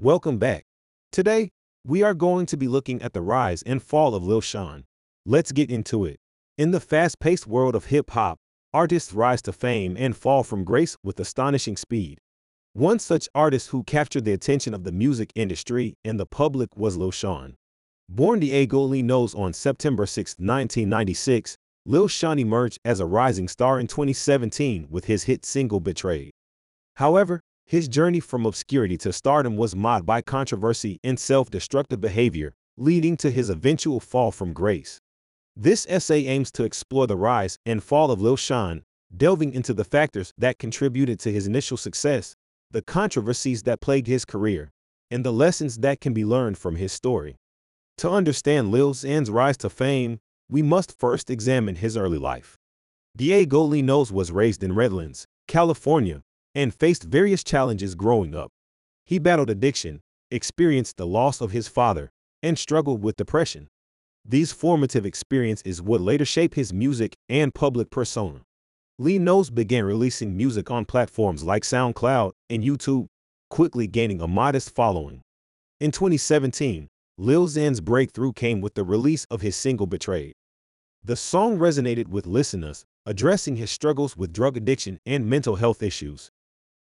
Welcome back. Today, we are going to be looking at the rise and fall of Lil Xan. Let's get into it. In the fast paced world of hip hop, artists rise to fame and fall from grace with astonishing speed. One such artist who captured the attention of the music industry and the public was Lil Xan. Born Diego Leanos on September 6, 1996, Lil Xan emerged as a rising star in 2017 with his hit single Betrayed. However, his journey from obscurity to stardom was marred by controversy and self-destructive behavior, leading to his eventual fall from grace. This essay aims to explore the rise and fall of Lil Xan, delving into the factors that contributed to his initial success, the controversies that plagued his career, and the lessons that can be learned from his story. To understand Lil Xan's rise to fame, we must first examine his early life. Diego Leanos was raised in Redlands, California, and faced various challenges growing up. He battled addiction, experienced the loss of his father, and struggled with depression. These formative experiences would later shape his music and public persona. Leanos began releasing music on platforms like SoundCloud and YouTube, quickly gaining a modest following. In 2017, Lil Xan's breakthrough came with the release of his single Betrayed. The song resonated with listeners, addressing his struggles with drug addiction and mental health issues.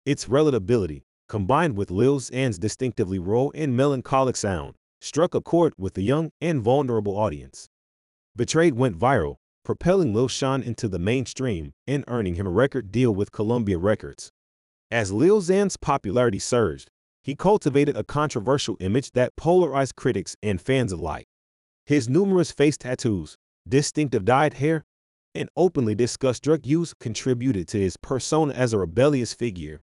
Its relatability, combined with Lil Xan's distinctively raw and melancholic sound, struck a chord with the young and vulnerable audience. Betrayed went viral, propelling Lil Xan into the mainstream and earning him a record deal with Columbia Records. As Lil Xan's popularity surged, he cultivated a controversial image that polarized critics and fans alike. His numerous face tattoos, distinctive dyed hair, and openly discussed drug use contributed to his persona as a rebellious figure.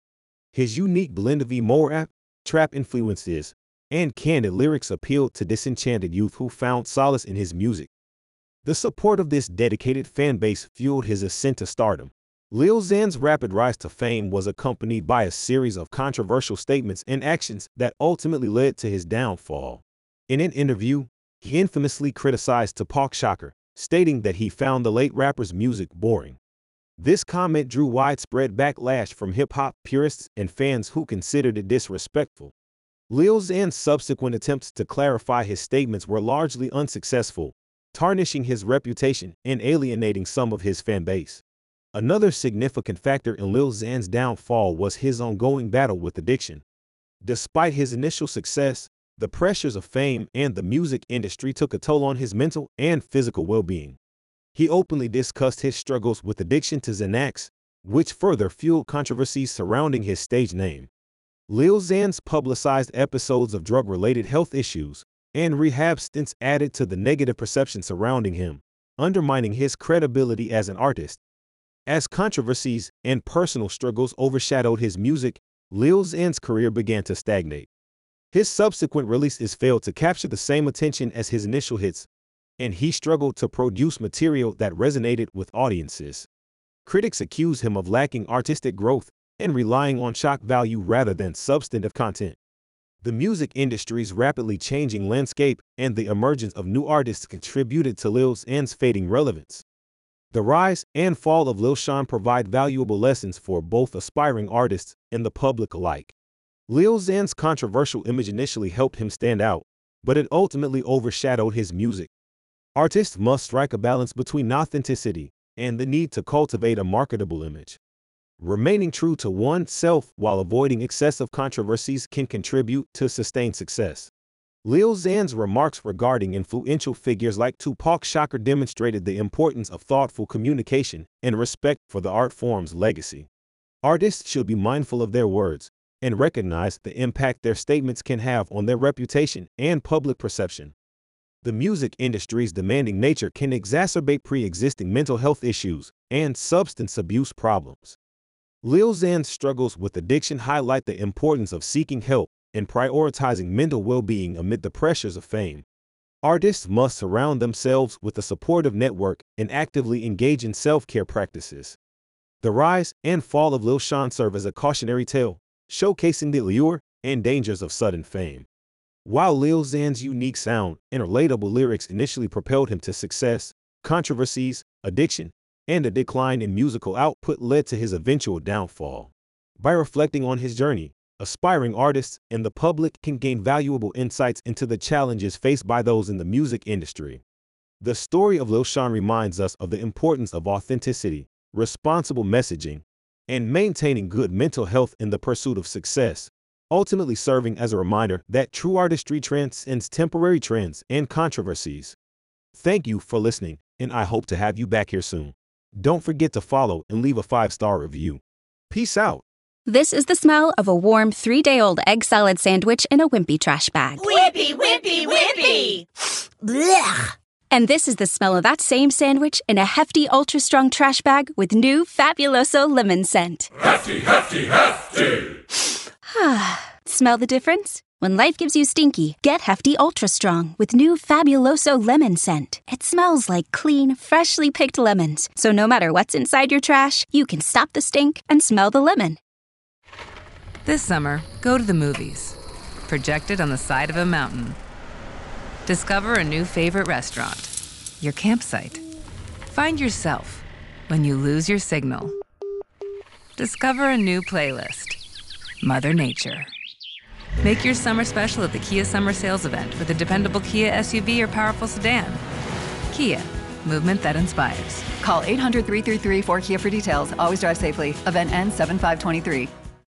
His unique blend of emo rap, trap influences, and candid lyrics appealed to disenchanted youth who found solace in his music. The support of this dedicated fan base fueled his ascent to stardom. Lil Xan's rapid rise to fame was accompanied by a series of controversial statements and actions that ultimately led to his downfall. In an interview, he infamously criticized Tupac Shakur, stating that he found the late rapper's music boring. This comment drew widespread backlash from hip hop purists and fans who considered it disrespectful. Lil Xan's subsequent attempts to clarify his statements were largely unsuccessful, tarnishing his reputation and alienating some of his fan base. Another significant factor in Lil Xan's downfall was his ongoing battle with addiction. Despite his initial success, the pressures of fame and the music industry took a toll on his mental and physical well being. He openly discussed his struggles with addiction to Xanax, which further fueled controversies surrounding his stage name. Lil Xan's publicized episodes of drug related health issues and rehab stints added to the negative perception surrounding him, undermining his credibility as an artist. As controversies and personal struggles overshadowed his music, Lil Xan's career began to stagnate. His subsequent releases failed to capture the same attention as his initial hits, and he struggled to produce material that resonated with audiences. Critics accused him of lacking artistic growth and relying on shock value rather than substantive content. The music industry's rapidly changing landscape and the emergence of new artists contributed to Lil Xan's fading relevance. The rise and fall of Lil Xan provide valuable lessons for both aspiring artists and the public alike. Lil Xan's controversial image initially helped him stand out, but it ultimately overshadowed his music. Artists must strike a balance between authenticity and the need to cultivate a marketable image. Remaining true to oneself while avoiding excessive controversies can contribute to sustained success. Lil Xan's remarks regarding influential figures like Tupac Shakur demonstrated the importance of thoughtful communication and respect for the art form's legacy. Artists should be mindful of their words and recognize the impact their statements can have on their reputation and public perception. The music industry's demanding nature can exacerbate pre existing mental health issues and substance abuse problems. Lil Xan's struggles with addiction highlight the importance of seeking help and prioritizing mental well being amid the pressures of fame. Artists must surround themselves with a supportive network and actively engage in self care practices. The rise and fall of Lil Xan serve as a cautionary tale, showcasing the allure and dangers of sudden fame. While Lil Xan's unique sound and relatable lyrics initially propelled him to success, controversies, addiction, and a decline in musical output led to his eventual downfall. By reflecting on his journey, aspiring artists and the public can gain valuable insights into the challenges faced by those in the music industry. The story of Lil Xan reminds us of the importance of authenticity, responsible messaging, and maintaining good mental health in the pursuit of success, ultimately serving as a reminder that true artistry transcends temporary trends and controversies. Thank you for listening, and I hope to have you back here soon. Don't forget to follow and leave a five star review. Peace out. This is the smell of a warm three day old egg salad sandwich in a wimpy trash bag. Wimpy, wimpy, wimpy! Blech! And this is the smell of that same sandwich in a hefty, ultra strong trash bag with new Fabuloso lemon scent. Hefty, hefty, hefty! smell the difference? When life gives you stinky, get Hefty Ultra Strong with new Fabuloso lemon scent. It smells like clean, freshly picked lemons, so no matter what's inside your trash, you can stop the stink and smell the lemon. This summer, go to the movies. Projected on the side of a mountain. Discover a new favorite restaurant. Your campsite. Find yourself when you lose your signal. Discover a new playlist. Mother Nature. Make your summer special at the Kia Summer Sales Event with a dependable Kia SUV or powerful sedan. Kia, movement that inspires. Call 800 333 4Kia for details. Always drive safely. Event ends 7523.